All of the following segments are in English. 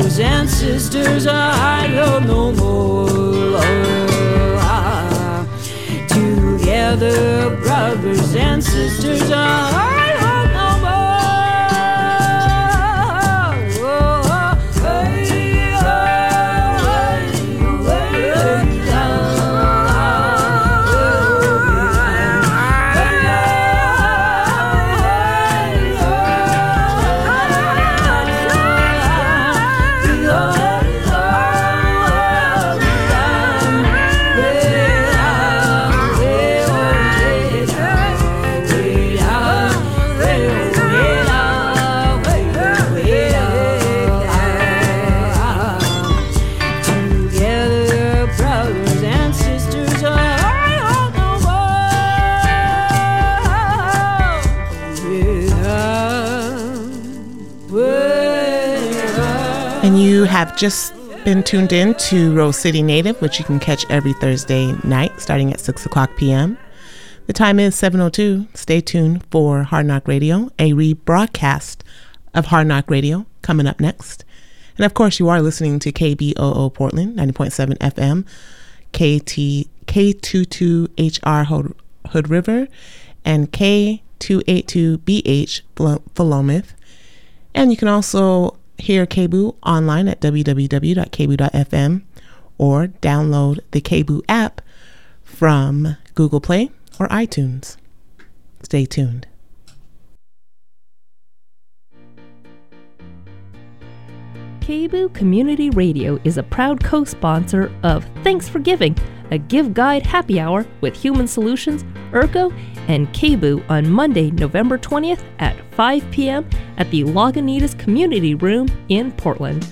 brothers and sisters, I love no more. Oh, ah, Together, brothers and sisters, I just been tuned in to Rose City Native, which you can catch every Thursday night starting at 6 o'clock p.m. The time is 7.02. Stay tuned for Hard Knock Radio, a rebroadcast of Hard Knock Radio coming up next. And of course, you are listening to KBOO Portland, 90.7 FM, KT, K22HR Hood, Hood River, and K282BH Philomath. And you can also hear KBOO online at www.kboo.fm or download the KBOO app from Google Play or iTunes. Stay tuned. KBOO Community Radio is a proud co sponsor of Thanks for Giving, a Give Guide happy hour with Human Solutions, ERCO, and KBOO on Monday, November 20th at 5 p.m. at the Lagunitas Community Room in Portland.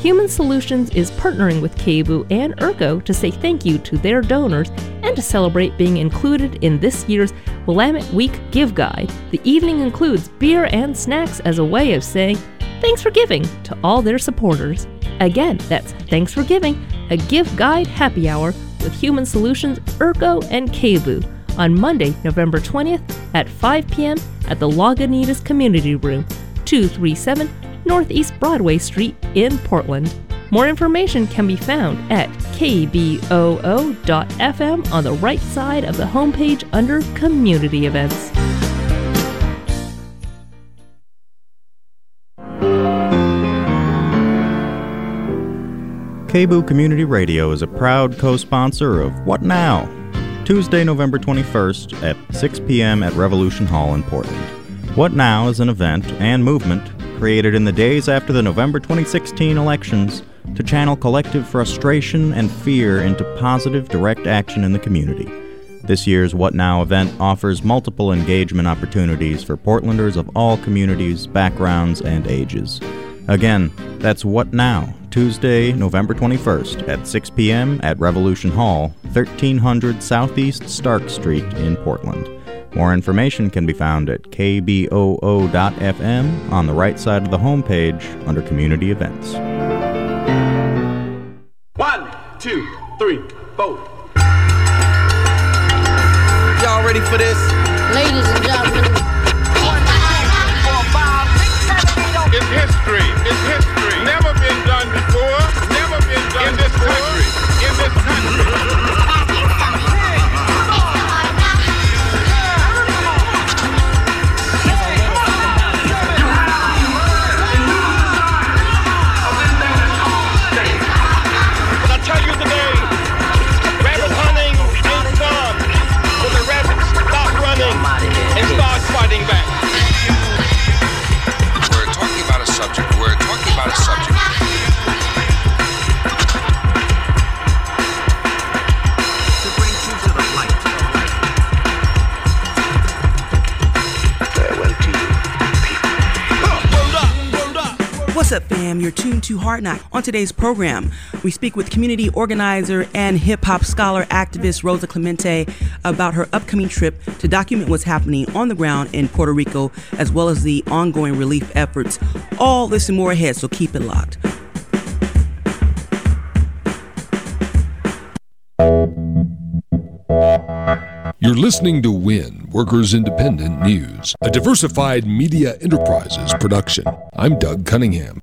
Human Solutions is partnering with KBOO and ERCO to say thank you to their donors and to celebrate being included in this year's Willamette Week Give Guide. The evening includes beer and snacks as a way of saying thanks for giving to all their supporters. Again, that's Thanks for Giving, a Give Guide happy hour with Human Solutions, ERCO, and KBOO on Monday, November 20th at 5 p.m. at the Lagunitas Community Room, 237 Northeast Broadway Street in Portland. More information can be found at kboo.fm on the right side of the homepage under Community Events. KBOO Community Radio is a proud co sponsor of What Now? Tuesday, November 21st at 6 p.m. at Revolution Hall in Portland. What Now is an event and movement created in the days after the November 2016 elections to channel collective frustration and fear into positive direct action in the community. This year's What Now event offers multiple engagement opportunities for Portlanders of all communities, backgrounds, and ages. Again, that's What Now, Tuesday, November 21st at 6 p.m. at Revolution Hall, 1300 Southeast Stark Street in Portland. More information can be found at kboo.fm on the right side of the homepage under Community Events. One, two, three, four. Y'all ready for this? Ladies and gentlemen. Fam? You're tuned to Hard Knock. On today's program, we speak with community organizer and hip hop scholar activist Rosa Clemente about her upcoming trip to document what's happening on the ground in Puerto Rico, as well as the ongoing relief efforts. All this and more ahead, so keep it locked. You're listening to WIN, Workers Independent News, a diversified media enterprises production. I'm Doug Cunningham.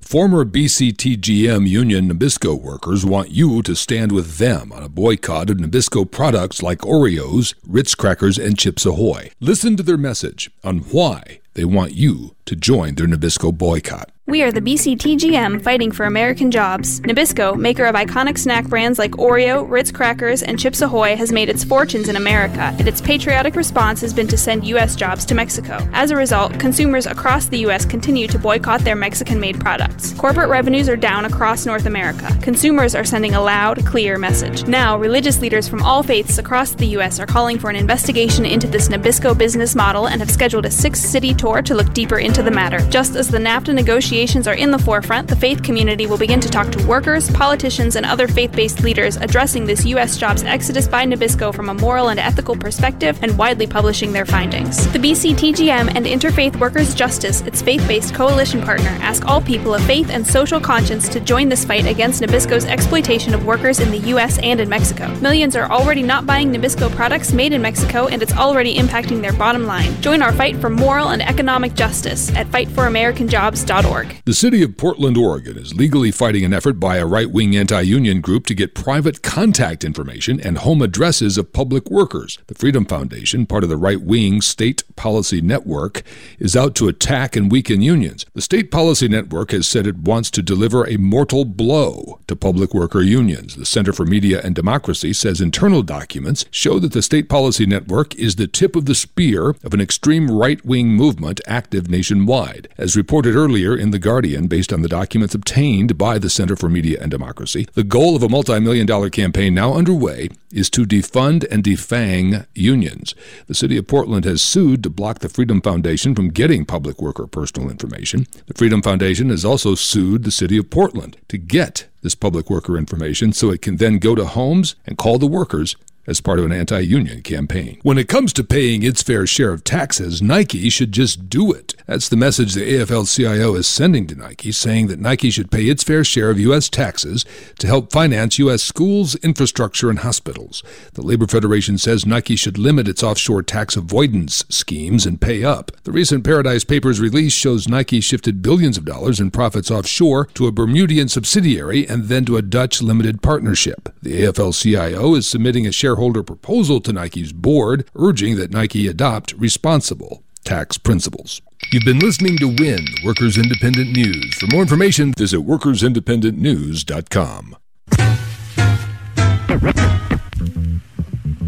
Former BCTGM Union Nabisco workers want you to stand with them on a boycott of Nabisco products like Oreos, Ritz crackers, and Chips Ahoy. Listen to their message on why they want you to join their Nabisco boycott. We are the BCTGM fighting for American jobs. Nabisco, maker of iconic snack brands like Oreo, Ritz Crackers, and Chips Ahoy, has made its fortunes in America, and its patriotic response has been to send U.S. jobs to Mexico. As a result, consumers across the U.S. continue to boycott their Mexican made products. Corporate revenues are down across North America. Consumers are sending a loud, clear message. Now, religious leaders from all faiths across the U.S. are calling for an investigation into this Nabisco business model and have scheduled a six city tour to look deeper into the matter. Just as the NAFTA negotiations are in the forefront, the faith community will begin to talk to workers, politicians, and other faith based leaders addressing this U.S. jobs exodus by Nabisco from a moral and ethical perspective and widely publishing their findings. The BCTGM and Interfaith Workers Justice, its faith based coalition partner, ask all people of faith and social conscience to join this fight against Nabisco's exploitation of workers in the U.S. and in Mexico. Millions are already not buying Nabisco products made in Mexico, and it's already impacting their bottom line. Join our fight for moral and economic justice at fightforamericanjobs.org. The city of Portland, Oregon is legally fighting an effort by a right wing anti union group to get private contact information and home addresses of public workers. The Freedom Foundation, part of the right wing State Policy Network, is out to attack and weaken unions. The State Policy Network has said it wants to deliver a mortal blow to public worker unions. The Center for Media and Democracy says internal documents show that the State Policy Network is the tip of the spear of an extreme right wing movement active nationwide. As reported earlier in The Guardian, based on the documents obtained by the Center for Media and Democracy, the goal of a multi million dollar campaign now underway is to defund and defang unions. The city of Portland has sued to block the Freedom Foundation from getting public worker personal information. The Freedom Foundation has also sued the city of Portland to get this public worker information so it can then go to homes and call the workers as part of an anti union campaign. When it comes to paying its fair share of taxes, Nike should just do it. That's the message the AFL CIO is sending to Nike, saying that Nike should pay its fair share of U.S. taxes to help finance U.S. schools, infrastructure, and hospitals. The Labor Federation says Nike should limit its offshore tax avoidance schemes and pay up. The recent Paradise Papers release shows Nike shifted billions of dollars in profits offshore to a Bermudian subsidiary and then to a Dutch limited partnership. The AFL CIO is submitting a shareholder proposal to Nike's board, urging that Nike adopt responsible tax principles. You've been listening to WIN, Workers Independent News. For more information, visit workersindependentnews.com.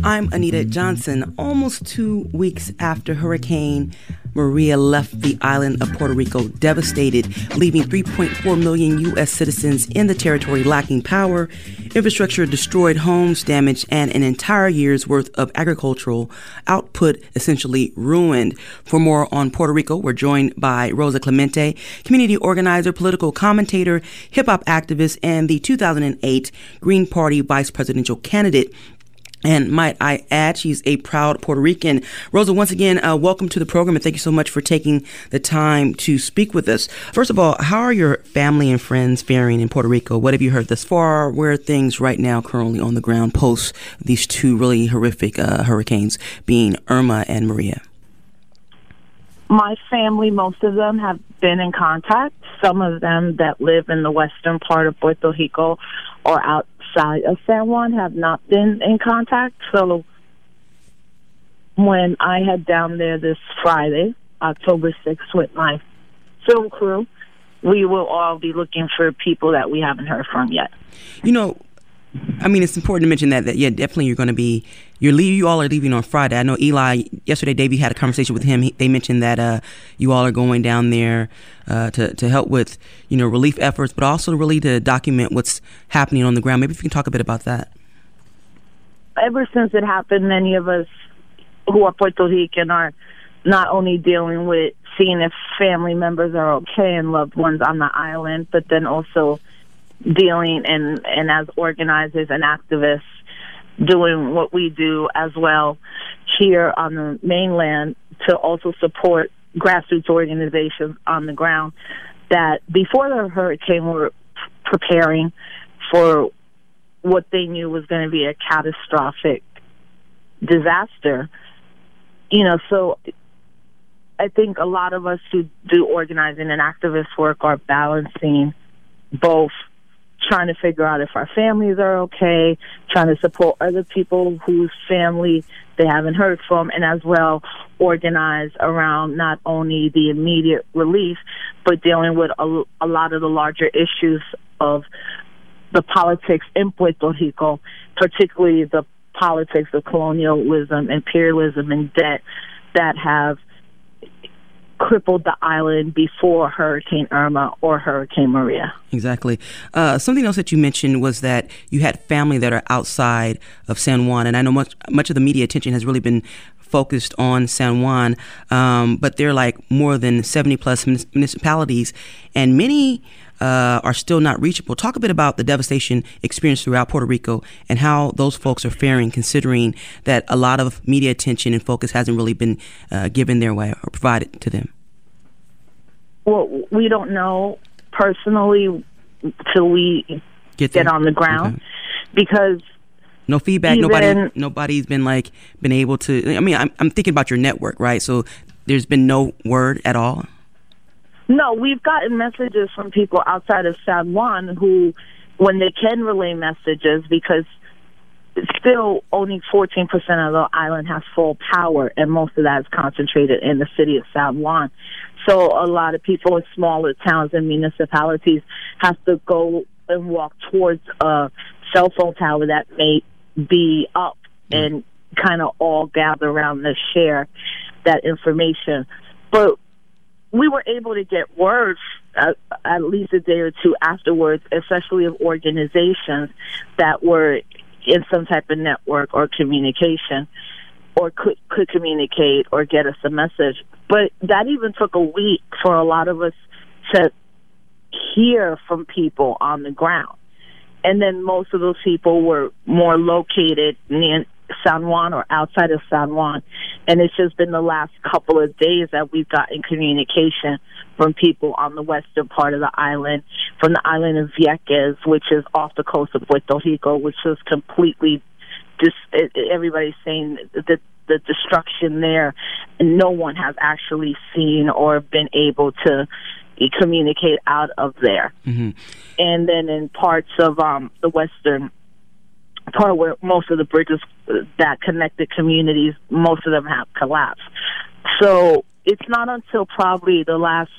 I'm Anita Johnson. Almost two weeks after Hurricane Maria left the island of Puerto Rico devastated, leaving 3.4 million U.S. citizens in the territory lacking power, infrastructure destroyed, homes damaged, and an entire year's worth of agricultural output essentially ruined. For more on Puerto Rico, we're joined by Rosa Clemente, community organizer, political commentator, hip hop activist, and the 2008 Green Party vice presidential candidate. And might I add, she's a proud Puerto Rican. Rosa, once again, uh, welcome to the program and thank you so much for taking the time to speak with us. First of all, how are your family and friends faring in Puerto Rico? What have you heard thus far? Where are things right now currently on the ground post these two really horrific uh, hurricanes being Irma and Maria? My family, most of them have been in contact. Some of them that live in the western part of Puerto Rico or out side of San Juan have not been in contact. So when I head down there this Friday, October 6th, with my film crew, we will all be looking for people that we haven't heard from yet. You know, I mean, it's important to mention that, that yeah, definitely you're going to be, you're leave, you all are leaving on Friday. I know Eli, yesterday, Davey had a conversation with him. He, they mentioned that uh, you all are going down there uh, to, to help with, you know, relief efforts, but also really to document what's happening on the ground. Maybe if you can talk a bit about that. Ever since it happened, many of us who are Puerto Rican are not only dealing with seeing if family members are okay and loved ones on the island, but then also dealing and and as organizers and activists doing what we do as well here on the mainland to also support grassroots organizations on the ground that before the hurricane were preparing for what they knew was going to be a catastrophic disaster. You know so i think a lot of us who do organizing and activist work are balancing both trying to figure out if our families are okay, trying to support other people whose family they haven't heard from, and as well organize around not only the immediate relief, but dealing with a, a lot of the larger issues of the politics in Puerto Rico, particularly the politics of colonialism, imperialism, and debt that have crippled the island before Hurricane Irma or Hurricane Maria. Exactly. Uh, something else that you mentioned was that you had family that are outside of San Juan, and I know much much of the media attention has really been focused on San Juan, um, but there are like more than 70 plus municipalities, and many uh, are still not reachable. Talk a bit about the devastation experienced throughout Puerto Rico and how those folks are faring, considering that a lot of media attention and focus hasn't really been uh, given their way or provided to them. Well, we don't know personally till we get, get on the ground okay. because no feedback. Even, nobody, nobody's been like been able to. I mean, I'm I'm thinking about your network, right? So there's been no word at all. No, we've gotten messages from people outside of San Juan who, when they can relay messages, because still only 14% of the island has full power, and most of that is concentrated in the city of San Juan. So a lot of people in smaller towns and municipalities have to go and walk towards a cell phone tower that may be up and kind of all gather around to share that information. But we were able to get words uh, at least a day or two afterwards, especially of organizations that were in some type of network or communication or could could communicate or get us a message. But that even took a week for a lot of us to hear from people on the ground. And then most of those people were more located in San Juan or outside of San Juan. And it's just been the last couple of days that we've gotten communication from people on the western part of the island, from the island of Vieques, which is off the coast of Puerto Rico, which is completely just everybody's saying that the destruction there, no one has actually seen or been able to communicate out of there. Mm-hmm. And then in parts of um, the western part where most of the bridges that connect the communities, most of them have collapsed. So it's not until probably the last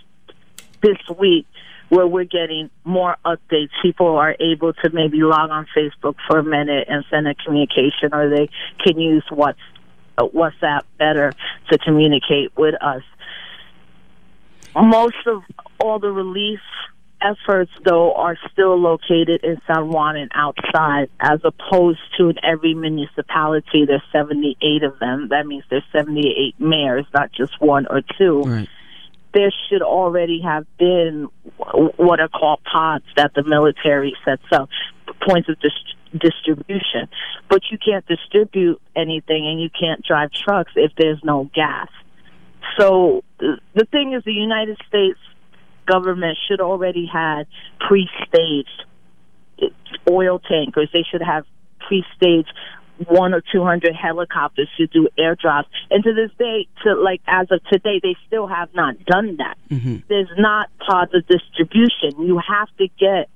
this week where we're getting more updates. People are able to maybe log on Facebook for a minute and send a communication, or they can use what's WhatsApp better to communicate with us. Most of all the relief efforts, though, are still located in San Juan and outside, as opposed to in every municipality. There's 78 of them. That means there's 78 mayors, not just one or two. Right. There should already have been what are called pods that the military sets up, points of dis- distribution. But you can't distribute anything and you can't drive trucks if there's no gas. So the thing is, the United States government should already had pre-staged oil tankers. They should have pre-staged one or two hundred helicopters to do airdrops. And to this day, to like as of today, they still have not done that. Mm-hmm. There's not part of distribution. You have to get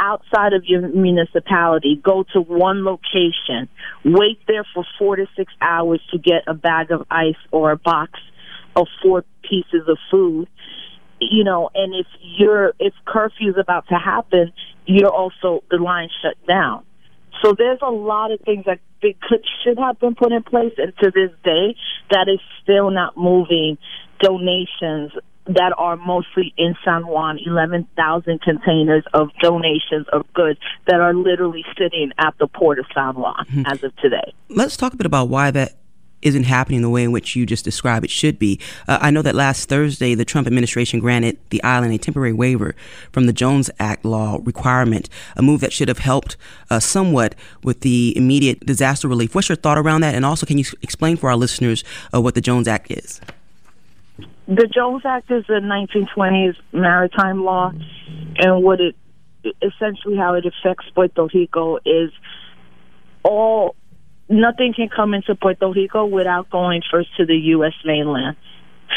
outside of your municipality, go to one location, wait there for four to six hours to get a bag of ice or a box of four pieces of food. You know, and if you're if curfew's about to happen, you're also the line shut down. So there's a lot of things that they could should have been put in place, and to this day, that is still not moving donations that are mostly in San Juan, 11,000 containers of donations of goods that are literally sitting at the port of San Juan hmm. as of today. Let's talk a bit about why that isn't happening the way in which you just described it should be. Uh, I know that last Thursday, the Trump administration granted the island a temporary waiver from the Jones Act law requirement, a move that should have helped uh, somewhat with the immediate disaster relief. What's your thought around that? And also, can you explain for our listeners uh, what the Jones Act is? The Jones Act is a 1920s maritime law, and what it essentially how it affects Puerto Rico is all nothing can come into Puerto Rico without going first to the U.S. mainland.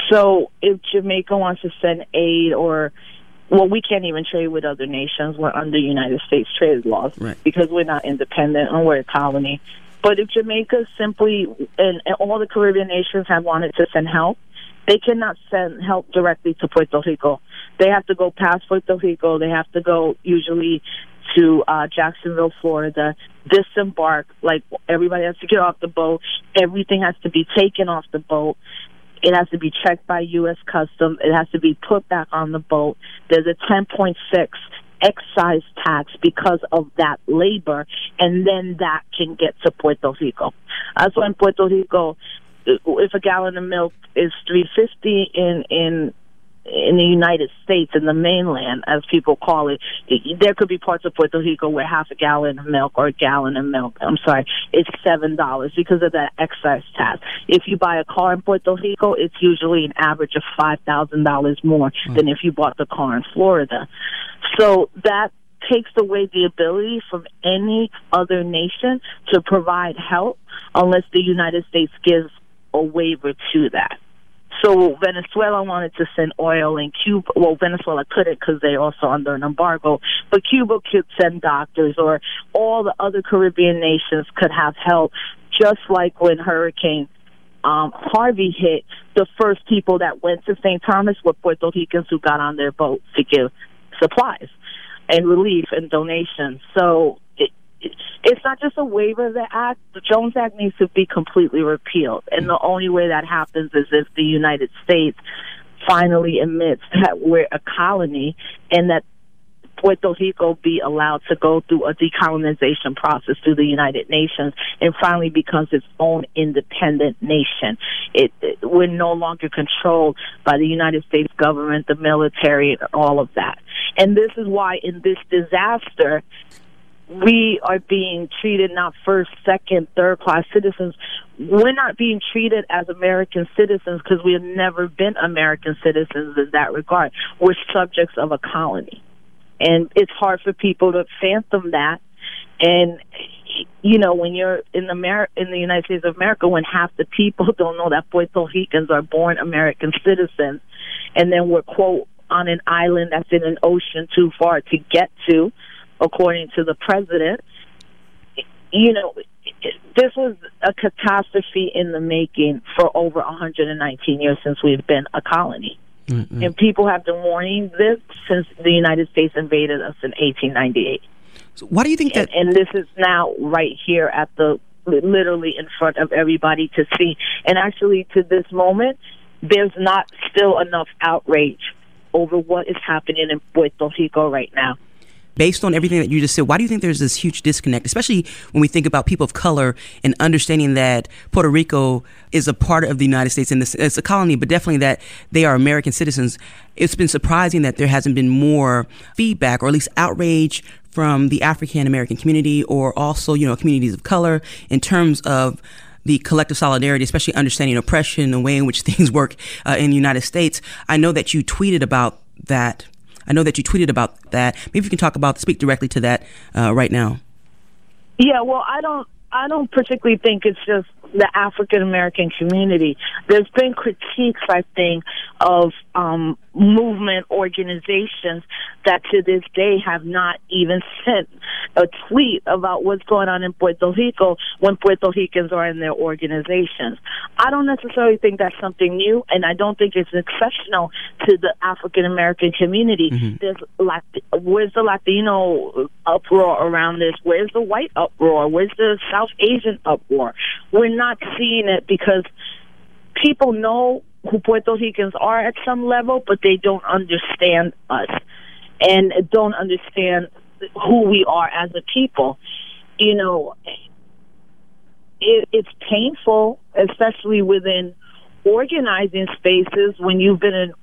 So if Jamaica wants to send aid or well, we can't even trade with other nations. We're under United States trade laws Right. because we're not independent and we're a colony. But if Jamaica simply and, and all the Caribbean nations have wanted to send help, they cannot send help directly to Puerto Rico. They have to go past Puerto Rico. They have to go usually to uh, Jacksonville, Florida, disembark. Like everybody has to get off the boat. Everything has to be taken off the boat. It has to be checked by U.S. Customs. It has to be put back on the boat. There's a 10.6 excise tax because of that labor, and then that can get to Puerto Rico. That's why in Puerto Rico, if a gallon of milk is 350 in in in the United States, in the mainland, as people call it, there could be parts of Puerto Rico where half a gallon of milk or a gallon of milk, I'm sorry, is seven dollars because of that excise tax. If you buy a car in Puerto Rico, it's usually an average of five thousand dollars more hmm. than if you bought the car in Florida. So that takes away the ability from any other nation to provide help unless the United States gives a waiver to that. So Venezuela wanted to send oil, and Cuba. Well, Venezuela couldn't because they're also under an embargo. But Cuba could send doctors, or all the other Caribbean nations could have help. Just like when Hurricane um, Harvey hit, the first people that went to St. Thomas were Puerto Ricans who got on their boat to give supplies and relief and donations. So it's not just a waiver of the act. The Jones Act needs to be completely repealed, and the only way that happens is if the United States finally admits that we're a colony and that Puerto Rico be allowed to go through a decolonization process through the United Nations and finally becomes its own independent nation. It, it we're no longer controlled by the United States government, the military, and all of that. And this is why in this disaster we are being treated not first, second, third class citizens. We're not being treated as American citizens because we have never been American citizens in that regard. We're subjects of a colony. And it's hard for people to fathom that. And you know, when you're in the Amer- in the United States of America, when half the people don't know that Puerto Ricans are born American citizens, and then we're quote on an island that's in an ocean too far to get to, according to the president. You know, this was a catastrophe in the making for over 119 years since we've been a colony. Mm-hmm. And people have been warning this since the United States invaded us in 1898. So why do you think that? And, and this is now right here at the literally in front of everybody to see. And actually, to this moment, there's not still enough outrage over what is happening in Puerto Rico right now based on everything that you just said, why do you think there's this huge disconnect, especially when we think about people of color and understanding that Puerto Rico is a part of the United States and it's a colony, but definitely that they are American citizens? It's been surprising that there hasn't been more feedback or at least outrage from the African American community or also, you know, communities of color in terms of the collective solidarity, especially understanding oppression, the way in which things work uh, in the United States. I know that you tweeted about that I know that you tweeted about that. Maybe you can talk about, speak directly to that uh, right now. Yeah, well, I don't, I don't particularly think it's just the African American community. There's been critiques, I think, of um, movement organizations that to this day have not even sent a tweet about what's going on in Puerto Rico when Puerto Ricans are in their organizations. I don't necessarily think that's something new, and I don't think it's exceptional to the African American community. Mm-hmm. There's like, where's the Latino uproar around this? Where's the white uproar? Where's the South Asian uproar? We're not seeing it because people know who Puerto Ricans are at some level, but they don't understand us and don't understand who we are as a people. You know, it, it's painful, especially within organizing spaces when you've been an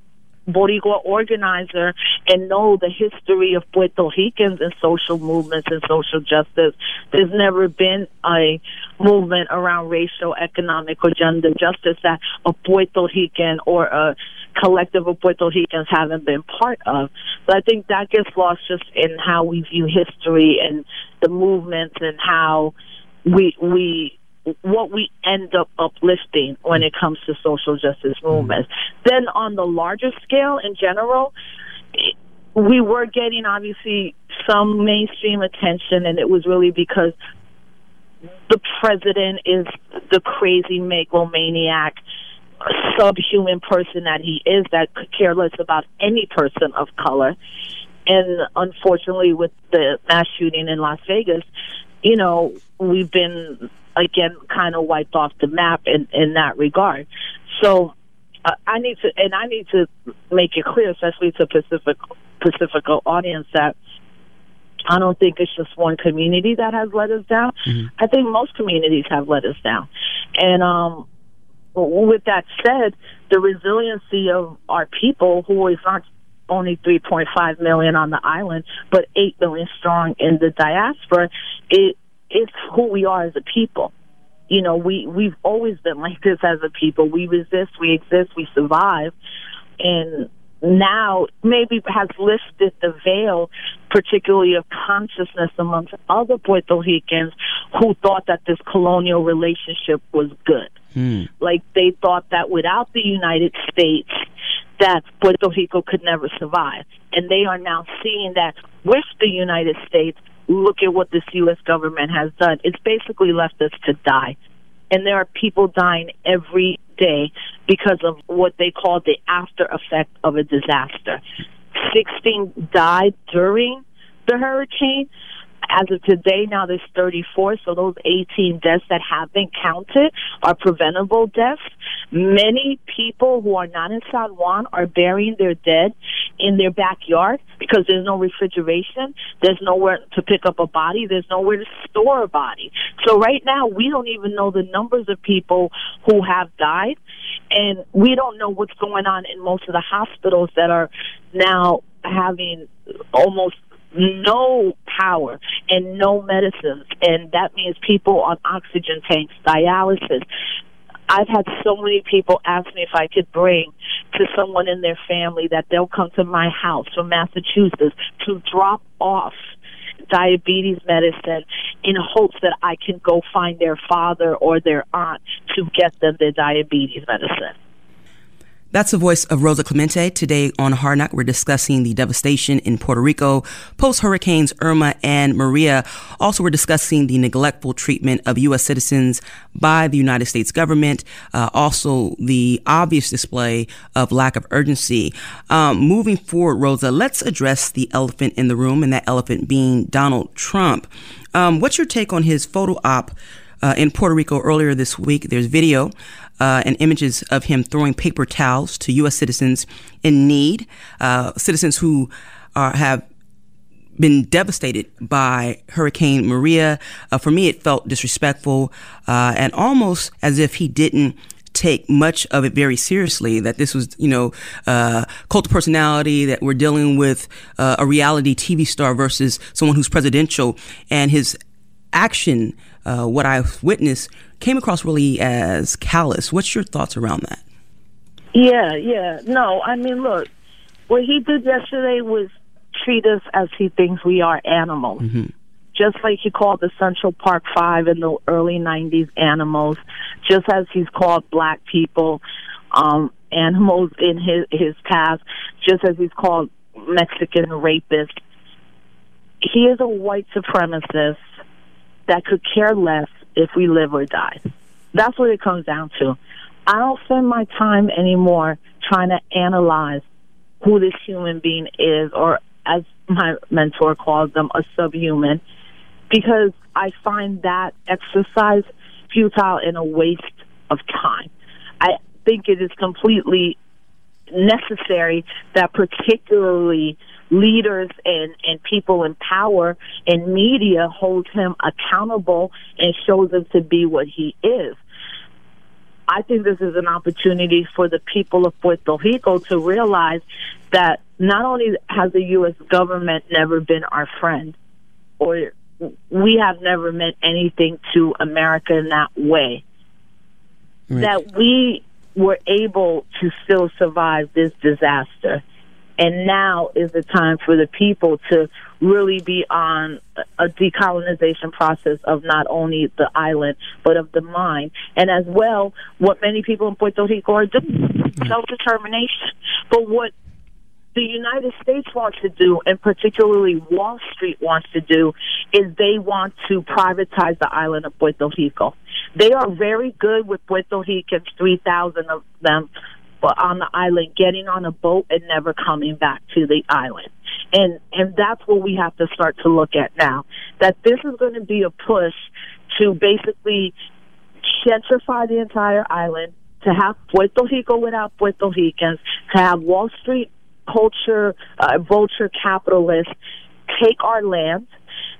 Boricua organizer and know the history of Puerto Ricans and social movements and social justice. There's never been a movement around racial, economic, or gender justice that a Puerto Rican or a collective of Puerto Ricans haven't been part of. But I think that gets lost just in how we view history and the movements and how we we what we end up uplifting when it comes to social justice movements. Mm-hmm. Then on the larger scale in general, we were getting obviously some mainstream attention and it was really because the president is the crazy megalomaniac subhuman person that he is that could care less about any person of color and unfortunately with the mass shooting in Las Vegas you know we've been again kind of wiped off the map in in that regard. So uh, I need to, and I need to make it clear, especially to Pacific Pacifica audience, that I don't think it's just one community that has let us down. Mm-hmm. I think most communities have let us down, and um, with that said, the resiliency of our people, who is not only 3.5 million on the island, but 8 million strong in the diaspora, it it's who we are as a people. You know, we we've always been like this as a people. We resist, we exist, we survive, and now maybe has lifted the veil, particularly of consciousness amongst other Puerto Ricans who thought that this colonial relationship was good. Hmm. Like they thought that without the United States, that Puerto Rico could never survive. And they are now seeing that with the United States, look at what this U.S. government has done. It's basically left us to die. And there are people dying every day because of what they call the after effect of a disaster. 16 died during the hurricane, as of today, now there's 34. So those 18 deaths that have been counted are preventable deaths. Many people who are not in San Juan are burying their dead in their backyard because there's no refrigeration. There's nowhere to pick up a body. There's nowhere to store a body. So right now, we don't even know the numbers of people who have died. And we don't know what's going on in most of the hospitals that are now having almost no power and no medicines. And that means people on oxygen tanks, dialysis. I've had so many people ask me if I could bring to someone in their family that they'll come to my house from Massachusetts to drop off diabetes medicine in hopes that I can go find their father or their aunt to get them their diabetes medicine. That's the voice of Rosa Clemente. Today on Hard Knock, we're discussing the devastation in Puerto Rico post hurricanes Irma and Maria. Also, we're discussing the neglectful treatment of U.S. citizens by the United States government. Uh, also, the obvious display of lack of urgency. Um, moving forward, Rosa, let's address the elephant in the room, and that elephant being Donald Trump. Um, what's your take on his photo op? Uh, in Puerto Rico earlier this week. There's video uh, and images of him throwing paper towels to U.S. citizens in need, uh, citizens who are, have been devastated by Hurricane Maria. Uh, for me, it felt disrespectful uh, and almost as if he didn't take much of it very seriously. That this was, you know, uh, cult of personality. That we're dealing with uh, a reality TV star versus someone who's presidential, and his action, uh, what I've witnessed, came across really as callous. What's your thoughts around that? Yeah, yeah. No, I mean, look, what he did yesterday was treat us as he thinks we are animals. Mm-hmm. Just like he called the Central Park Five in the early 90s animals, just as he's called black people um, animals in his, his past, just as he's called Mexican rapists. He is a white supremacist that could care less if we live or die. That's what it comes down to. I don't spend my time anymore trying to analyze who this human being is, or as my mentor calls them, a subhuman, because I find that exercise futile and a waste of time. I think it is completely necessary that particularly leaders and, and people in power and media hold him accountable and shows him to be what he is. I think this is an opportunity for the people of Puerto Rico to realize that not only has the U.S. government never been our friend, or we have never meant anything to America in that way, right. that we were able to still survive this disaster. And now is the time for the people to really be on a decolonization process of not only the island, but of the mind. And as well, what many people in Puerto Rico are doing, mm. self determination. But what the United States wants to do, and particularly Wall Street wants to do, is they want to privatize the island of Puerto Rico. They are very good with Puerto Ricans, 3,000 of them on the island, getting on a boat and never coming back to the island. And and that's what we have to start to look at now. That this is going to be a push to basically gentrify the entire island, to have Puerto Rico without Puerto Ricans, to have Wall Street culture, uh, vulture capitalists take our land.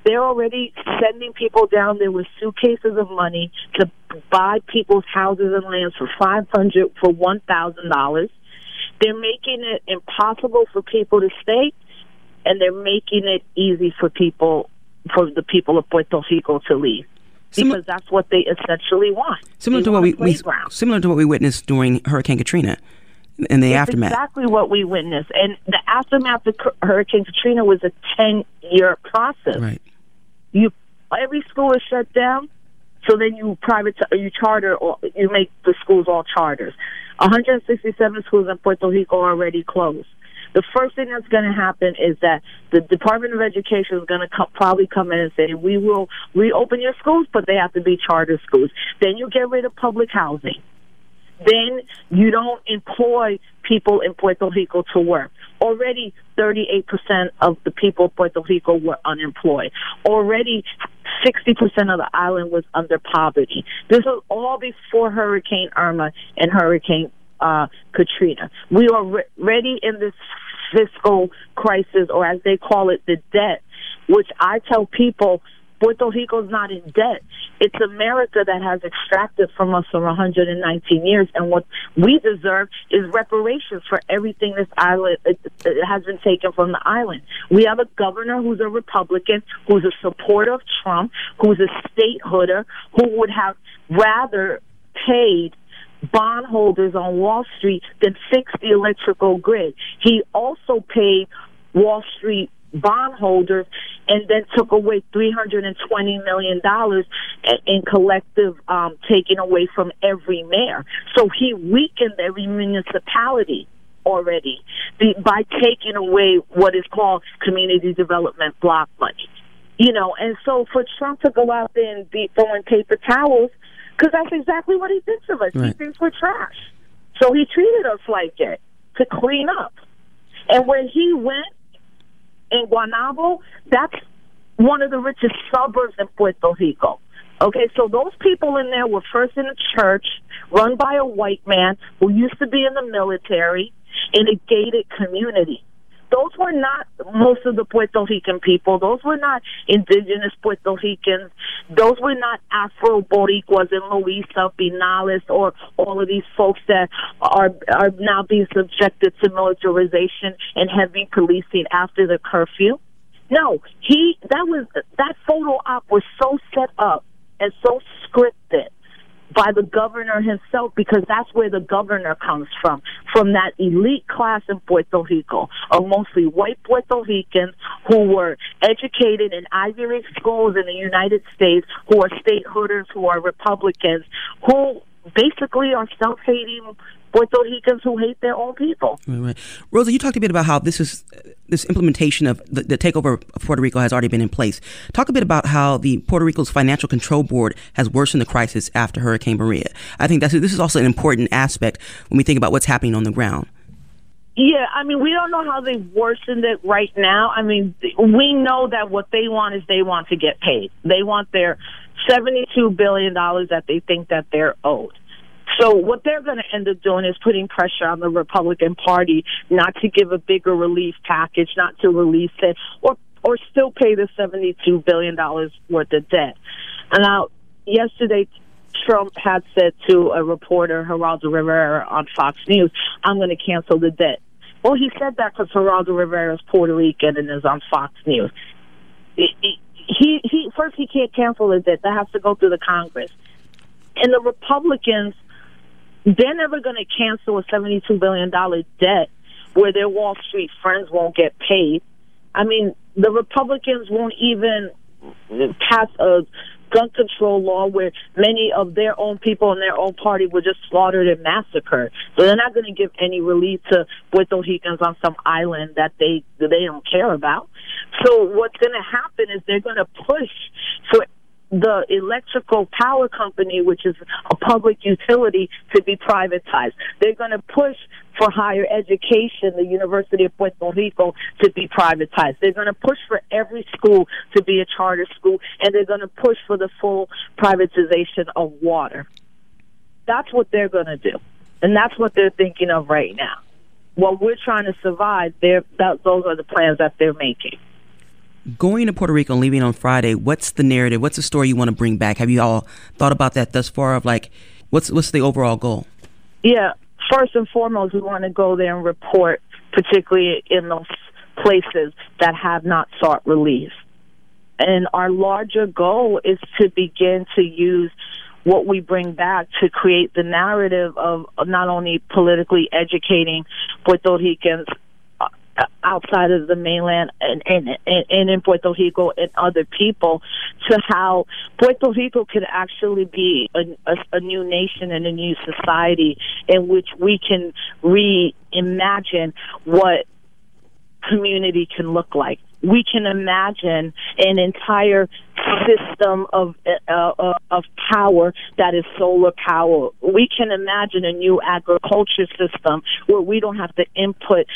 They're already sending people down there with suitcases of money to buy people's houses and lands for five hundred for one thousand dollars. They're making it impossible for people to stay, and they're making it easy for people for the people of Puerto Rico to leave because that's what they essentially want. Similar they to what we, we similar to what we witnessed during Hurricane Katrina in the it's aftermath. Exactly what we witnessed, and the aftermath of Hurricane Katrina was a ten-year process. Right. You every school is shut down, so then you private you charter or you make the schools all charters. 167 schools in Puerto Rico are already closed. The first thing that's going to happen is that the Department of Education is going to co- probably come in and say, we will reopen your schools, but they have to be charter schools. Then you get rid of public housing then you don't employ people in Puerto Rico to work. Already 38% of the people of Puerto Rico were unemployed. Already 60% of the island was under poverty. This was all before Hurricane Irma and Hurricane uh, Katrina. We are re- ready in this fiscal crisis, or as they call it, the debt, which I tell people Puerto Rico's not in debt. It's America that has extracted from us for 119 years, and what we deserve is reparations for everything this island it, it has been taken from the island. We have a governor who's a Republican, who's a supporter of Trump, who's a statehooder, who would have rather paid bondholders on Wall Street than fix the electrical grid. He also paid Wall Street bondholders and then took away $320 million in collective um, taking away from every mayor. So he weakened every municipality already by taking away what is called community development block money. You know, and so for Trump to go out there and be throwing paper towels, because that's exactly what he thinks of us. Right. He thinks we're trash. So he treated us like it to clean up. And when he went in Guaynabo, that's one of the richest suburbs in Puerto Rico. Okay, so those people in there were first in a church run by a white man who used to be in the military in a gated community. Those were not most of the Puerto Rican people. Those were not indigenous Puerto Ricans. Those were not Afro Boricuas and Loíza Piñones or all of these folks that are are now being subjected to militarization and heavy policing after the curfew. No, he that was that photo op was so set up and so scripted by the governor himself because that's where the governor comes from, from that elite class in Puerto Rico of mostly white Puerto Ricans who were educated in Ivy League schools in the United States, who are statehooders, who are Republicans, who basically are self-hating Puerto Ricans who hate their own people. Right, right. Rosa, you talked a bit about how this is this implementation of the, the, takeover of Puerto Rico has already been in place. Talk a bit about how the Puerto Rico's Financial Control Board has worsened the crisis after Hurricane Maria. I think that's this is also an important aspect when we think about what's happening on the ground. Yeah, I mean, we don't know how they worsened it right now. I mean, we know that what they want is they want to get paid. They want their $72 billion that they think that they're owed. So what they're going to end up doing is putting pressure on the Republican Party not to give a bigger relief package, not to release it, or or still pay the seventy-two billion dollars worth of debt. And now, yesterday, Trump had said to a reporter, Geraldo Rivera, on Fox News, "I'm going to cancel the debt." Well, he said that because Geraldo Rivera is Puerto Rican and is on Fox News. He, he, he first he can't cancel the debt; that has to go through the Congress. And the Republicans they're never going to cancel a $72 billion debt where their Wall Street friends won't get paid. I mean, the Republicans won't even pass a gun control law where many of their own people in their own party were just slaughtered and massacred. So they're not going to give any relief to Puerto Ricans on some island that they they don't care about. So what's going to happen is they're going to push for the electrical power company, which is a public utility, to be privatized. They're going to push for higher education, the University of Puerto Rico, to be privatized. They're going to push for every school to be a charter school, and they're going to push for the full privatization of water. That's what they're going to do. And that's what they're thinking of right now. While we're trying to survive, that, those are the plans that they're making going to Puerto Rico and leaving on Friday, what's the narrative? What's the story you want to bring back? Have you all thought about that thus far? Of like, what's what's the overall goal? Yeah, first and foremost, we want to go there and report, particularly in those places that have not sought relief. And our larger goal is to begin to use what we bring back to create the narrative of not only politically educating Puerto Ricans outside of the mainland and, and, and in Puerto Rico and other people to how Puerto Rico could actually be a, a, a new nation and a new society in which we can reimagine what community can look like. We can imagine an entire system of uh, uh, of power that is solar power. We can imagine a new agriculture system where we don't have to input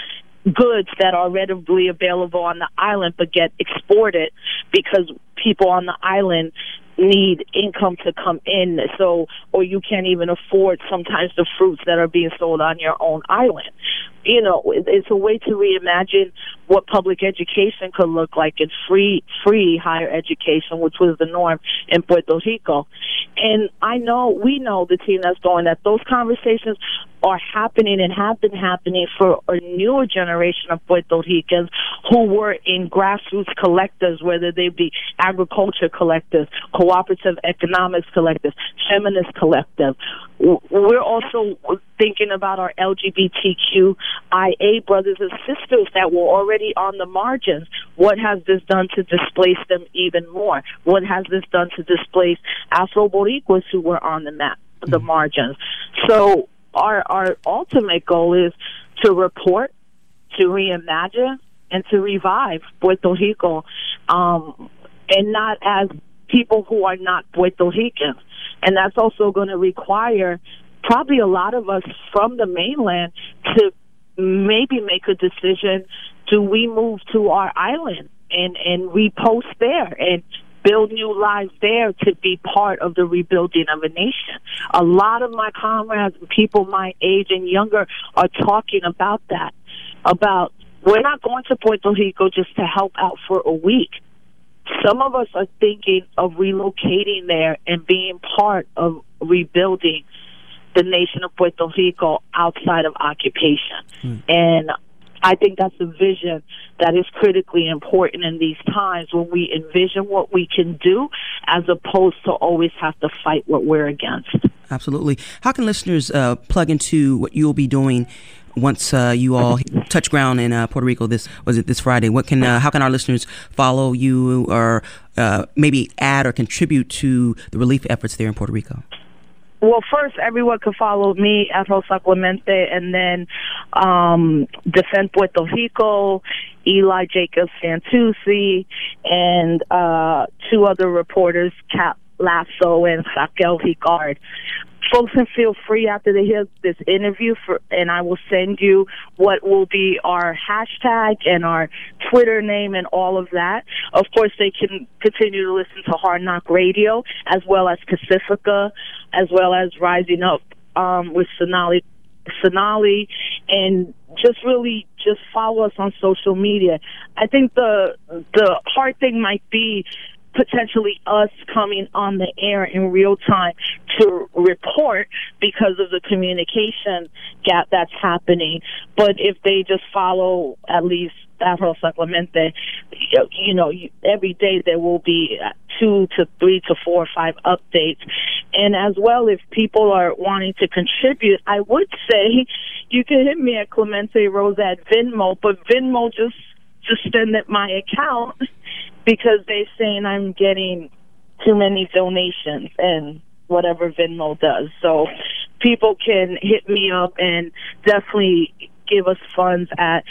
goods that are readily available on the island but get exported because people on the island need income to come in. So or you can't even afford sometimes the fruits that are being sold on your own island. You know it's a way to reimagine what public education could look like and free free higher education which was the norm in Puerto Rico. And I know we know the team that's going that those conversations are happening and have been happening for a newer generation of Puerto Ricans who were in grassroots collectives, whether they be agriculture collectives, cooperative economics collectives, feminist collectives. We're also thinking about our LGBTQIA brothers and sisters that were already on the margins. What has this done to displace them even more? What has this done to displace Afro Boricuas who were on the map, the mm-hmm. margins? So our our ultimate goal is to report, to reimagine, and to revive Puerto Rico, um, and not as people who are not Puerto Ricans. And that's also going to require probably a lot of us from the mainland to maybe make a decision do we move to our island and and repost there and build new lives there to be part of the rebuilding of a nation. A lot of my comrades, and people my age and younger, are talking about that. About we're not going to Puerto Rico just to help out for a week. Some of us are thinking of relocating there and being part of rebuilding the nation of Puerto Rico outside of occupation. Hmm. And I think that's a vision that is critically important in these times when we envision what we can do as opposed to always have to fight what we're against. Absolutely. How can listeners uh, plug into what you'll be doing once uh, you all touch ground in uh, Puerto Rico this was it this Friday? What can uh, how can our listeners follow you or uh, maybe add or contribute to the relief efforts there in Puerto Rico? Well, first, everyone can follow me at Rosa Clemente, and then um, Defend Puerto Rico, Eli Jacob Fantauzzi, and uh, two other reporters, Kat Lasso and Raquel Ricard folks can feel free after they hear this interview for, and I will send you what will be our hashtag and our Twitter name and all of that. Of course, they can continue to listen to Hard Knock Radio as well as Pacifica, as well as Rising Up um, with Sonali Sonali and just really just follow us on social media. I think the the hard thing might be potentially us coming on the air in real time to report because of the communication gap that's happening. But if they just follow at least Afro Clemente, you know, every day there will be two to three to four or five updates. And as well, if people are wanting to contribute, I would say you can hit me at Clemente Rose at Venmo, but Venmo just suspended my account because they're saying I'm getting too many donations and whatever Venmo does. So people can hit me up and definitely give us funds at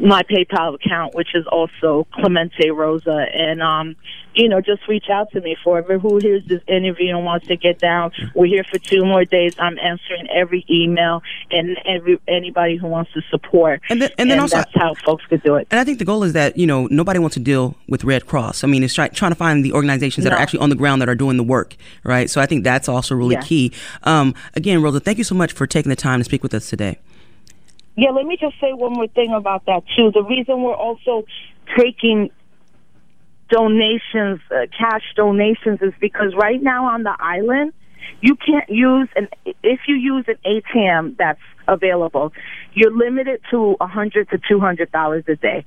my PayPal account, which is also Clemente Rosa, and um, you know, just reach out to me for whoever who hears this interview and wants to get down. We're here for two more days. I'm answering every email and every anybody who wants to support. And then, and then and also, that's how folks could do it. And I think the goal is that you know nobody wants to deal with Red Cross. I mean, it's try, trying to find the organizations that no. are actually on the ground that are doing the work, right? So I think that's also really key. Um, again, Rosa, thank you so much for taking the time to speak with us today. Yeah, let me just say one more thing about that too. The reason we're also taking donations, uh, cash donations, is because right now on the island, you can't use an if you use an ATM that's available, you're limited to a hundred to two hundred dollars a day.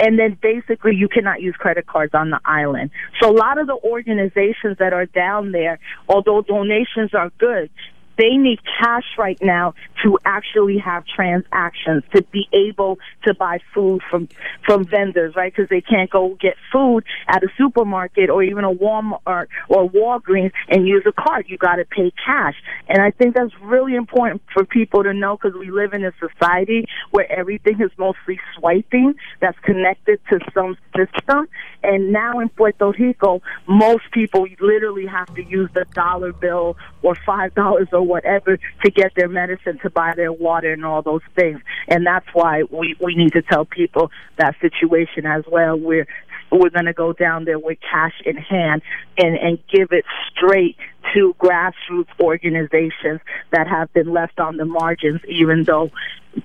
And then basically you cannot use credit cards on the island. So a lot of the organizations that are down there, although donations are good, they need cash right now to actually have transactions to be able to buy food from from vendors, right? Because they can't go get food at a supermarket or even a Walmart or Walgreens and use a card. You got to pay cash, and I think that's really important for people to know because we live in a society where everything is mostly swiping that's connected to some system. And now in Puerto Rico, most people literally have to use the dollar bill or five dollars or whatever to get their medicine, to buy their water, and all those things. And that's why we we need to tell people that situation as well. We're we're going to go down there with cash in hand and and give it straight to grassroots organizations that have been left on the margins, even though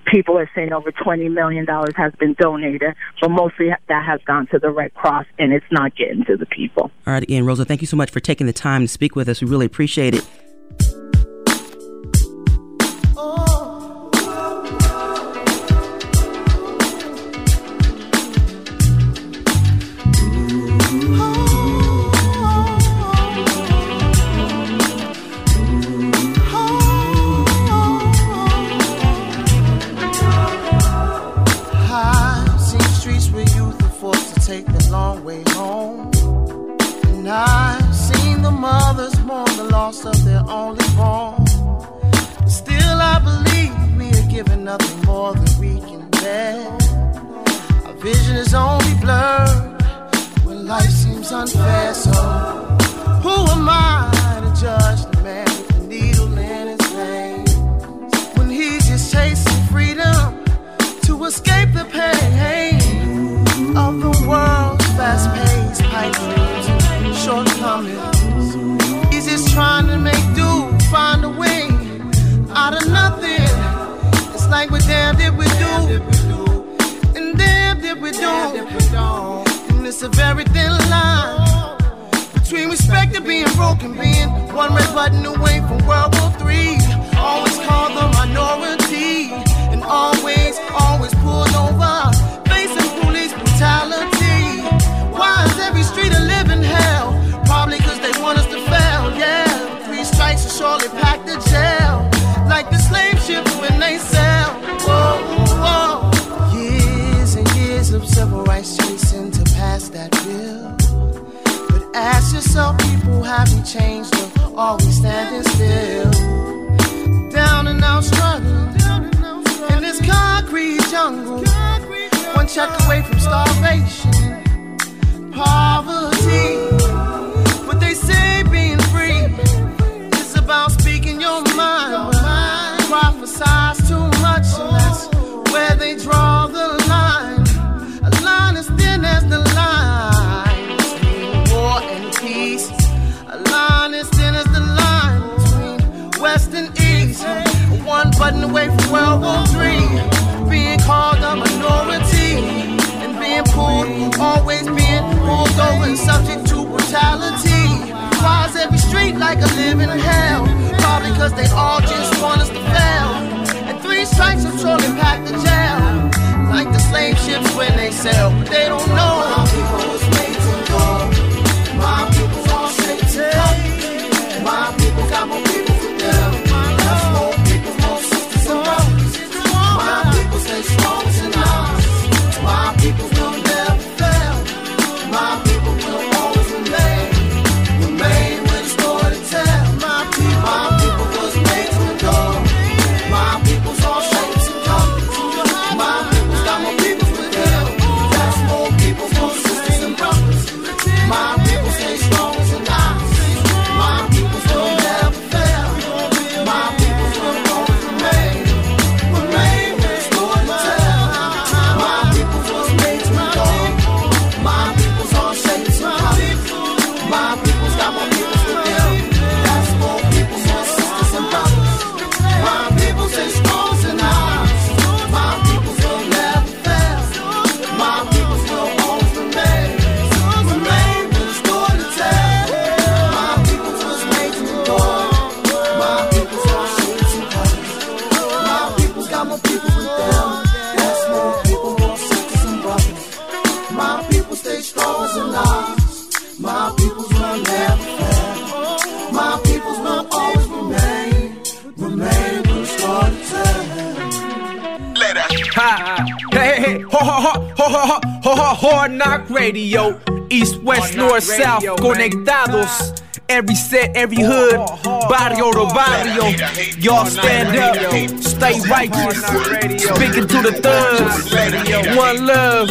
people are saying over $20 million has been donated, but mostly that has gone to the Red Cross and it's not getting to the people. All right, Ian Rosa, thank you so much for taking the time to speak with us. We really appreciate it. Given nothing more than we can bear. Our vision is only blurred when life seems unfair. So, who am I to judge the man with the needle in his vein? When he's just chasing freedom to escape the pain of the world's fast paced pipe shortcomings. He's just trying to make like we're we do, and damned if we don't. And it's a very thin line between respect and being broken, being one red button away from World War III. Always called the minority, and always, always are standing still? Down and out struggling in this concrete jungle. One check away from starvation, poverty. World War III. Being called a minority and being pulled, always being pulled over and subject to brutality. Why is every street like a living hell? Probably cause they all just want us to fail. And three strikes will surely pack the jail. Like the slave ships when they sail, but they don't know. Every set, every hood, barrio to barrio. Y'all stand up, stay righteous. Speaking to the thugs, one love.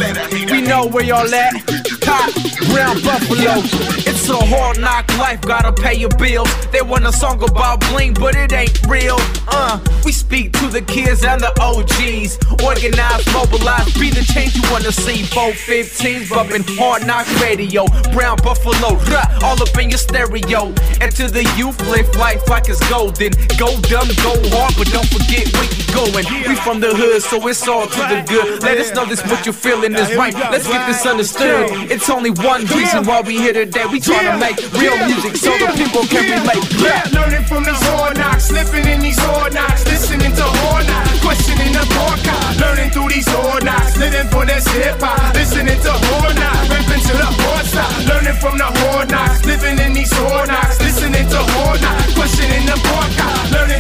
We know where y'all at. Top, brown buffalo. It's a hard knock life, gotta pay your bills. They want a song about bling, but it ain't real. Uh, we speak to the kids and the OGs. Organize, mobilize, be the change you wanna see. 415s bumping hard knock radio. Brown buffalo, rah, all up in your stereo. And to the youth, live life like it's golden. Go dumb, go hard, but don't forget where you're going. We from the hood, so it's all to the good. Let us know this what you're feeling is right. Let's get this understood. It's only one reason why we here today. We trying to make real music so the people can relate. Yeah, learning from these hard knocks, slipping in these hard knocks, listening to hard knocks, questioning the podcast, learning through these hard knocks, living for this hip hop, listening to hard knocks, rapping to the hard style, learning from the hard knocks, living in these hard knocks, listening to hard knocks, questioning the podcast, learning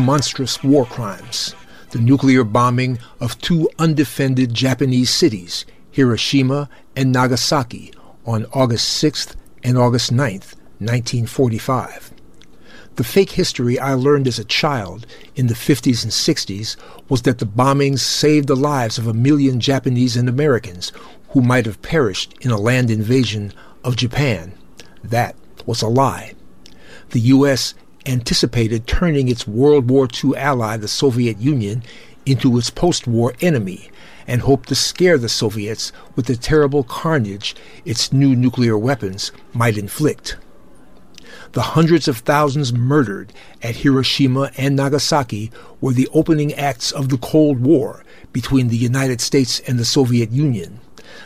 monstrous war crimes the nuclear bombing of two undefended Japanese cities, Hiroshima and Nagasaki, on August 6th and August 9th, 1945. The fake history I learned as a child in the 50s and 60s was that the bombings saved the lives of a million Japanese and Americans who might have perished in a land invasion of Japan. That was a lie. The U.S. anticipated turning its World War II ally, the Soviet Union, into its post war enemy and hoped to scare the Soviets with the terrible carnage its new nuclear weapons might inflict. The hundreds of thousands murdered at Hiroshima and Nagasaki were the opening acts of the Cold War between the United States and the Soviet Union,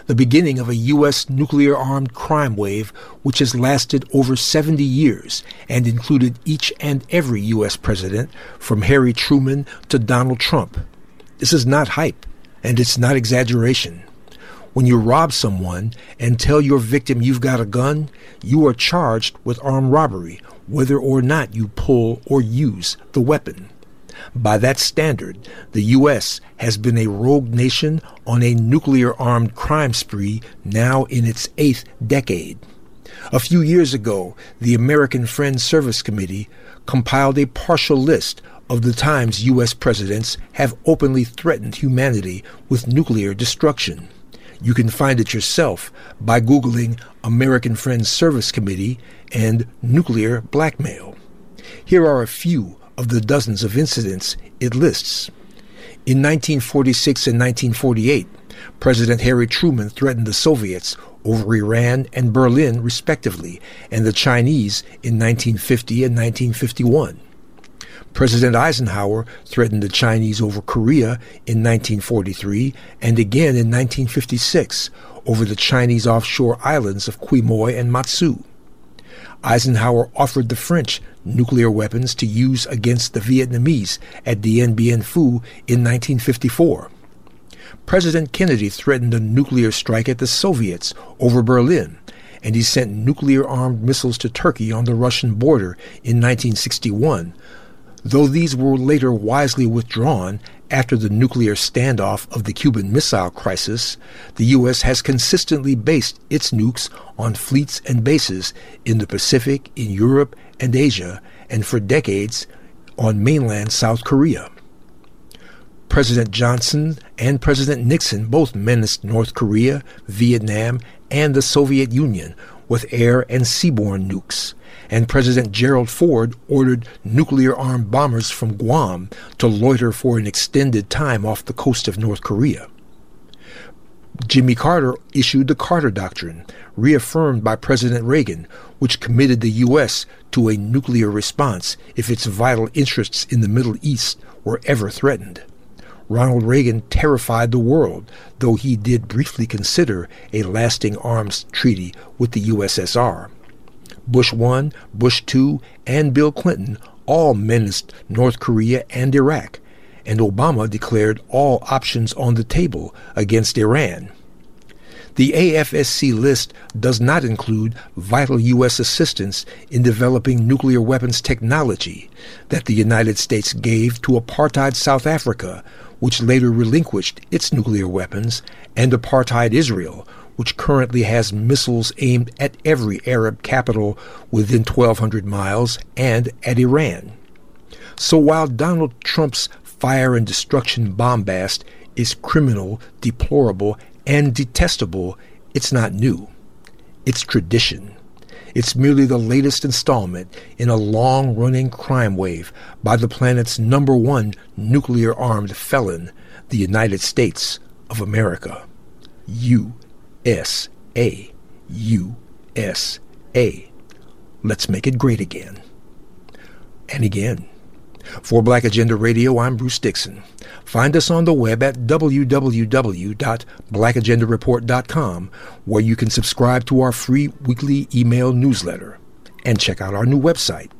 the beginning of a U.S. nuclear armed crime wave which has lasted over 70 years and included each and every U.S. president, from Harry Truman to Donald Trump. This is not hype, and it's not exaggeration. When you rob someone and tell your victim you've got a gun, you are charged with armed robbery, whether or not you pull or use the weapon. By that standard, the U.S. has been a rogue nation on a nuclear armed crime spree now in its eighth decade. A few years ago, the American Friends Service Committee compiled a partial list of the times U.S. presidents have openly threatened humanity with nuclear destruction. You can find it yourself by Googling American Friends Service Committee and nuclear blackmail. Here are a few of the dozens of incidents it lists. In 1946 and 1948, President Harry Truman threatened the Soviets over Iran and Berlin, respectively, and the Chinese in 1950 and 1951. President Eisenhower threatened the Chinese over Korea in 1943 and again in 1956 over the Chinese offshore islands of Quemoy and Matsu. Eisenhower offered the French nuclear weapons to use against the Vietnamese at Dien Bien Phu in 1954. President Kennedy threatened a nuclear strike at the Soviets over Berlin, and he sent nuclear armed missiles to Turkey on the Russian border in 1961, though these were later wisely withdrawn after the nuclear standoff of the Cuban Missile Crisis, the U.S. has consistently based its nukes on fleets and bases in the Pacific, in Europe, and Asia, and for decades on mainland South Korea. President Johnson and President Nixon both menaced North Korea, Vietnam, and the Soviet Union with air and seaborne nukes and President Gerald Ford ordered nuclear armed bombers from Guam to loiter for an extended time off the coast of North Korea. Jimmy Carter issued the Carter Doctrine, reaffirmed by President Reagan, which committed the U.S. to a nuclear response if its vital interests in the Middle East were ever threatened. Ronald Reagan terrified the world, though he did briefly consider a lasting arms treaty with the USSR. Bush 1, Bush 2, and Bill Clinton all menaced North Korea and Iraq, and Obama declared all options on the table against Iran. The AFSC list does not include vital U.S. assistance in developing nuclear weapons technology that the United States gave to apartheid South Africa, which later relinquished its nuclear weapons, and apartheid Israel, which currently has missiles aimed at every Arab capital within 1,200 miles and at Iran. So while Donald Trump's fire and destruction bombast is criminal, deplorable, and detestable, it's not new. It's tradition. It's merely the latest installment in a long running crime wave by the planet's number one nuclear armed felon, the United States of America. You S A U S A. Let's make it great again. And again. For Black Agenda Radio, I'm Bruce Dixon. Find us on the web at www.blackagendareport.com, where you can subscribe to our free weekly email newsletter and check out our new website.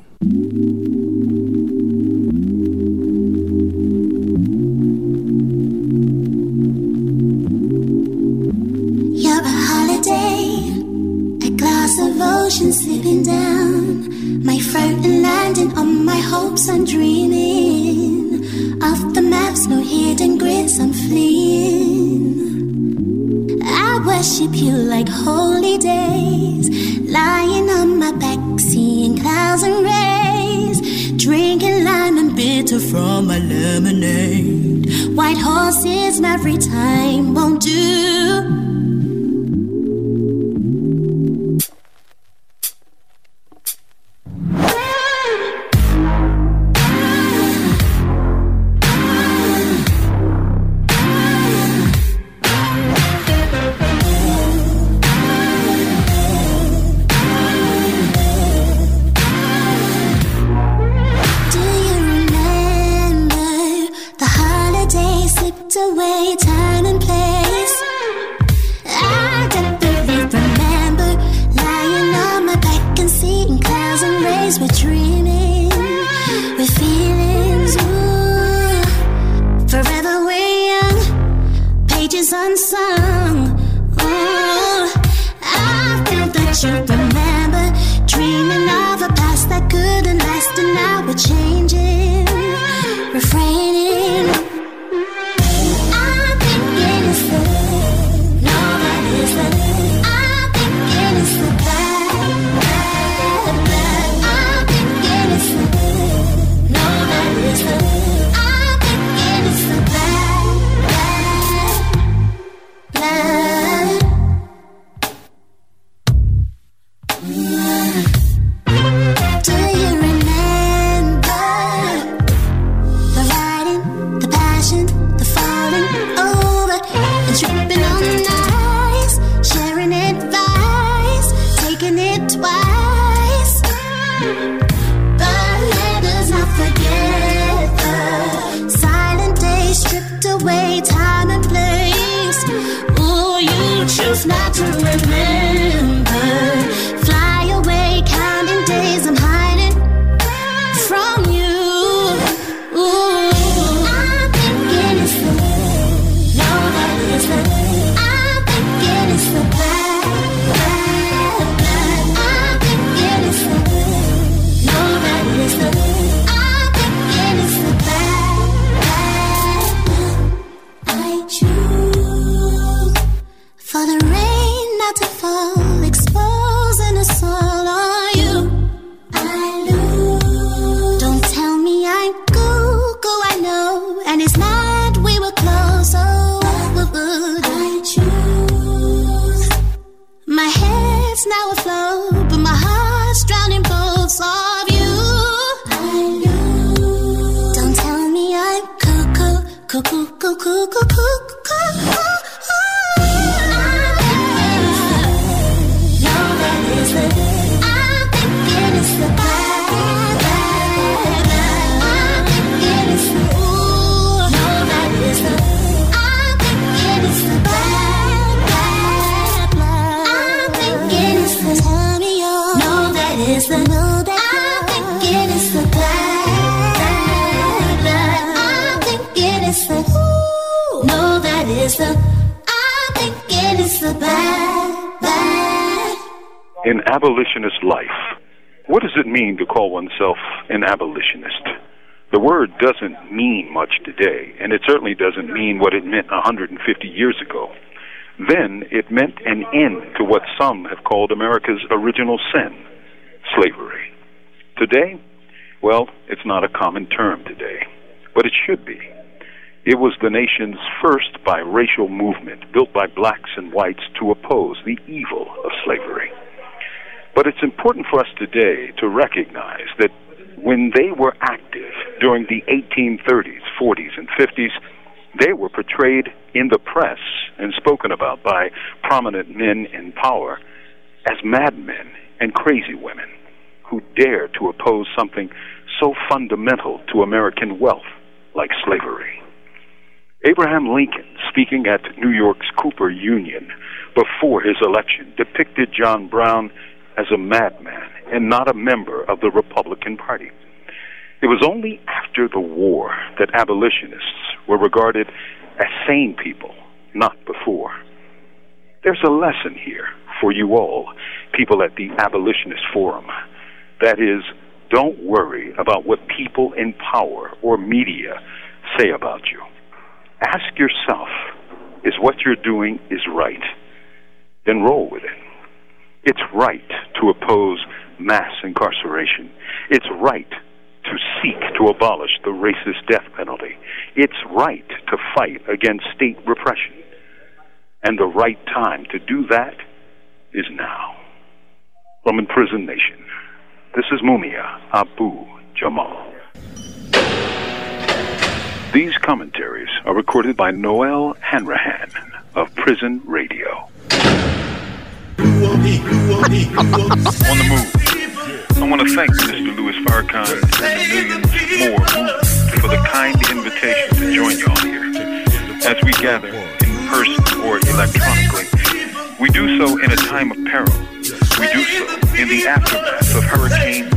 Of devotion slipping down. My frightened landing on my hopes I'm dreaming. Of the maps no hidden grids I'm fleeing. I worship you like holy days. Lying on my back seeing clouds and rays. Drinking lime and bitter from my lemonade. White horses every time won't do. You remember dreaming of a past that couldn't last, and now we're changing, refraining. Does it mean to call oneself an abolitionist? The word doesn't mean much today, and it certainly doesn't mean what it meant 150 years ago. Then it meant an end to what some have called America's original sin slavery. Today, well, it's not a common term today, but it should be. It was the nation's first biracial movement built by blacks and whites to oppose the evil of slavery. But it's important for us today to recognize that when they were active during the 1830s, 40s, and 50s, they were portrayed in the press and spoken about by prominent men in power as madmen and crazy women who dared to oppose something so fundamental to American wealth like slavery. Abraham Lincoln, speaking at New York's Cooper Union before his election, depicted John Brown as a madman and not a member of the Republican Party. It was only after the war that abolitionists were regarded as sane people, not before. There's a lesson here for you all, people at the Abolitionist Forum. That is, don't worry about what people in power or media say about you. Ask yourself, is what you're doing is right? then roll with it. It's right to oppose mass incarceration. It's right to seek to abolish the racist death penalty. It's right to fight against state repression. And the right time to do that is now. From Imprisoned Nation, this is Mumia Abu Jamal. These commentaries are recorded by Noelle Hanrahan of Prison Radio. On the move. I want to thank Mr. Louis Farrakhan and millions more for the kind invitation to join y'all here. As we gather in person or electronically, we do so in a time of peril. We do so in the aftermath of Hurricane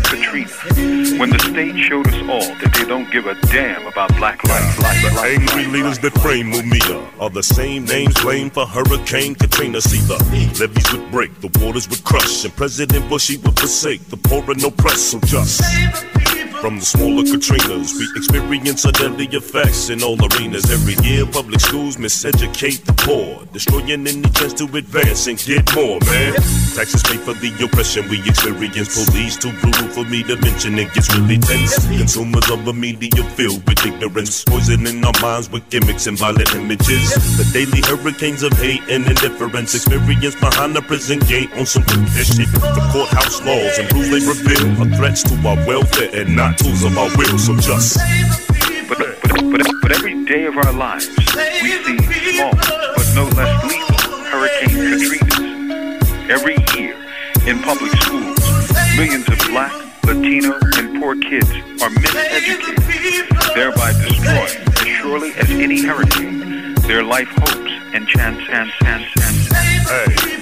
When the state showed us all that they don't give a damn about black life. life, The angry leaders that frame Mumia are the same names blamed for Hurricane Katrina. See, the levees would break, the waters would crush, and President Bush he would forsake the poor and oppressed. So just from the smaller Katrinas, we experience our deadly effects in all arenas. Every year, public schools miseducate the poor, destroying any chance to advance and get more, man. Taxes pay for the oppression we experience. Police too brutal for me to mention. It gets really tense. Consumers of the media filled with ignorance, poisoning our minds with gimmicks and violent images. The daily hurricanes of hate and indifference experienced behind the prison gate on some shit. The courthouse laws and rules they reveal are threats to our welfare and not tools of our will. So just But, but, but, but every day of our lives, we see small but no less lethal Hurricane Katrinas. Every year, in public schools, millions of black, Latino, and poor kids are miseducated, thereby destroying, as surely as any hurricane, their life hopes and chance, chance, chance, chance. Hey.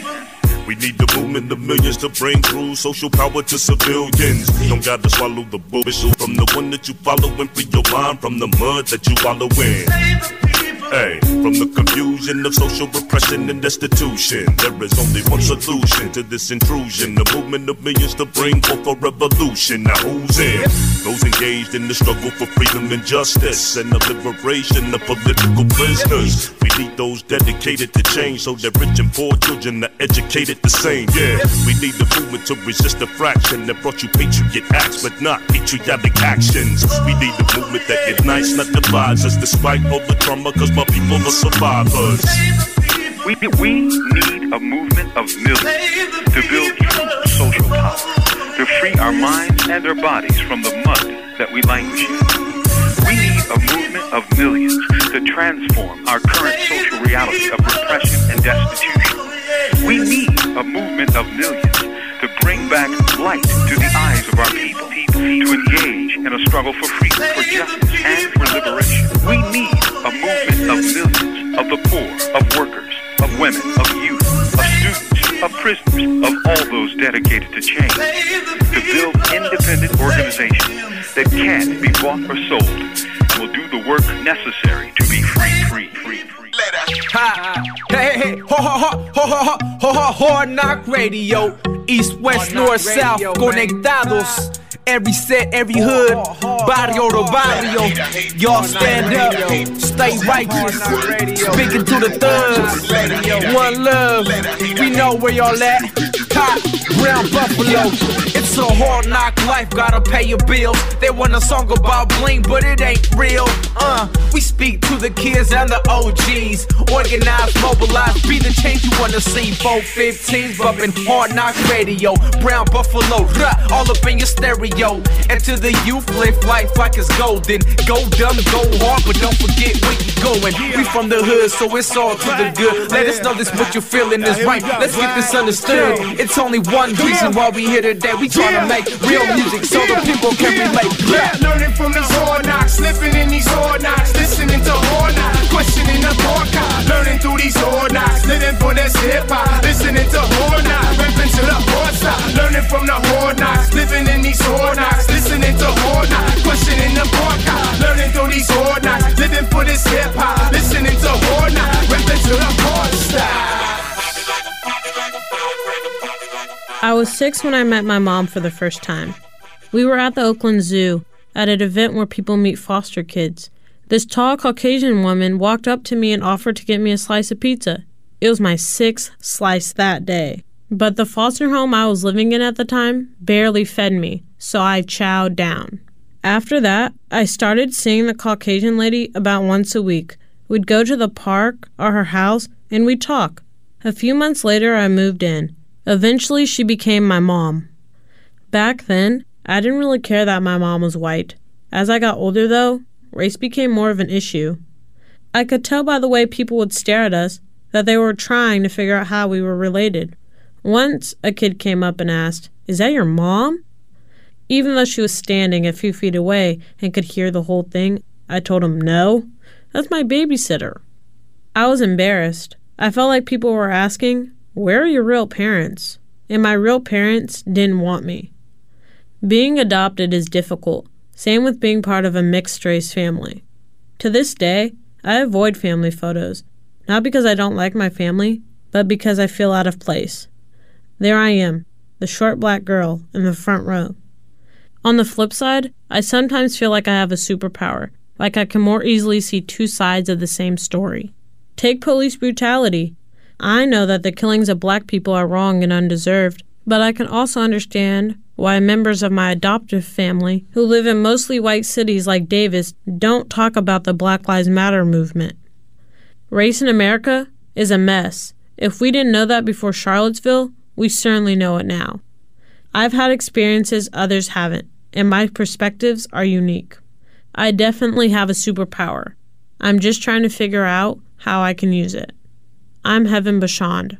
We need the movement of millions to bring true social power to civilians. Don't gotta swallow the bullshit from the one that you follow and free your mind from the mud that you wallow in. Hey, from the confusion of social repression and destitution, there is only one solution to this intrusion. The movement of millions to bring forth a revolution. Now who's in? Those engaged in the struggle for freedom and justice and the liberation of political prisoners. We need those dedicated to change so that rich and poor children are educated the same. Yeah, we need the movement to resist the fraction that brought you patriot acts, but not patriotic actions. We need the movement that unites, not divides us, despite all the trauma, cause my people are survivors. We, we need a movement of millions to build true social power, to free our minds and our bodies from the mud that we languish in. We need a movement of millions to transform our current social reality of repression and destitution. We need a movement of millions to bring back light to the eyes of our people, to engage in a struggle for freedom, for justice, and for liberation. We need a movement of millions, of the poor, of workers, of women, of youth, of students, of prisoners, of all those dedicated to change, to build independent organizations that can be bought or sold and will do the work necessary to be free, free, free, free. Ha! Hey, hey, hey, ho, ho, ho, ho, ho, ho, ho, hard knock radio. East, west, north, south, conectados. Every set, every hood, barrio. To barrio. Y'all stand up, stay righteous. Speaking to the thugs, one love. We know where y'all at. Ha! Brown Buffalo. It's a hard knock life, gotta pay your bills. They want a song about bling, but it ain't real. Uh, we speak to the kids and the OGs. Organized, mobilized, be the change you wanna see. 415s bumping hard knock radio. Brown Buffalo, all up in your stereo. And to the youth, live life like it's golden. Go dumb, go hard, but don't forget where you're going. We from the hood, so it's all to the good. Let us know this what you're feeling is right. Let's get this understood. It's only one reason why we here today. We tryna make real music so the people can relate. Yeah, learning from these hard knocks, living in these hard knocks, listening to hard knocks, questioning the podcast. Learning through these hard knocks, living for this hip hop, listening to hard knocks, ripping to the hard side. Learning from the hard knocks, living in these hard knocks, listening to hard knocks, questioning the podcast. Learning through these hard knocks, living for this hip hop, listening to hard knocks, ripping to the hard side. I was six when I met my mom for the first time. We were at the Oakland Zoo at an event where people meet foster kids. This tall Caucasian woman walked up to me and offered to get me a slice of pizza. It was my sixth slice that day. But the foster home I was living in at the time barely fed me, so I chowed down. After that, I started seeing the Caucasian lady about once a week. We'd go to the park or her house and we'd talk. A few months later, I moved in. Eventually, she became my mom. Back then, I didn't really care that my mom was white. As I got older, though, race became more of an issue. I could tell by the way people would stare at us that they were trying to figure out how we were related. Once, a kid came up and asked, Is that your mom? Even though she was standing a few feet away and could hear the whole thing, I told him, No, that's my babysitter. I was embarrassed. I felt like people were asking, Where are your real parents? And my real parents didn't want me. Being adopted is difficult, same with being part of a mixed race family. To this day, I avoid family photos, not because I don't like my family, but because I feel out of place. There I am, the short black girl in the front row. On the flip side, I sometimes feel like I have a superpower, like I can more easily see two sides of the same story. Take police brutality. I know that the killings of black people are wrong and undeserved, but I can also understand why members of my adoptive family, who live in mostly white cities like Davis, don't talk about the Black Lives Matter movement. Race in America is a mess. If we didn't know that before Charlottesville, we certainly know it now. I've had experiences others haven't, and my perspectives are unique. I definitely have a superpower. I'm just trying to figure out how I can use it. I'm Heaven Bashand.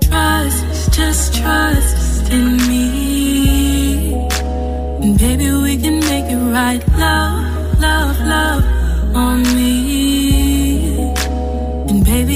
Trust, just trust in me. And baby, we can make it right. Love, love, love on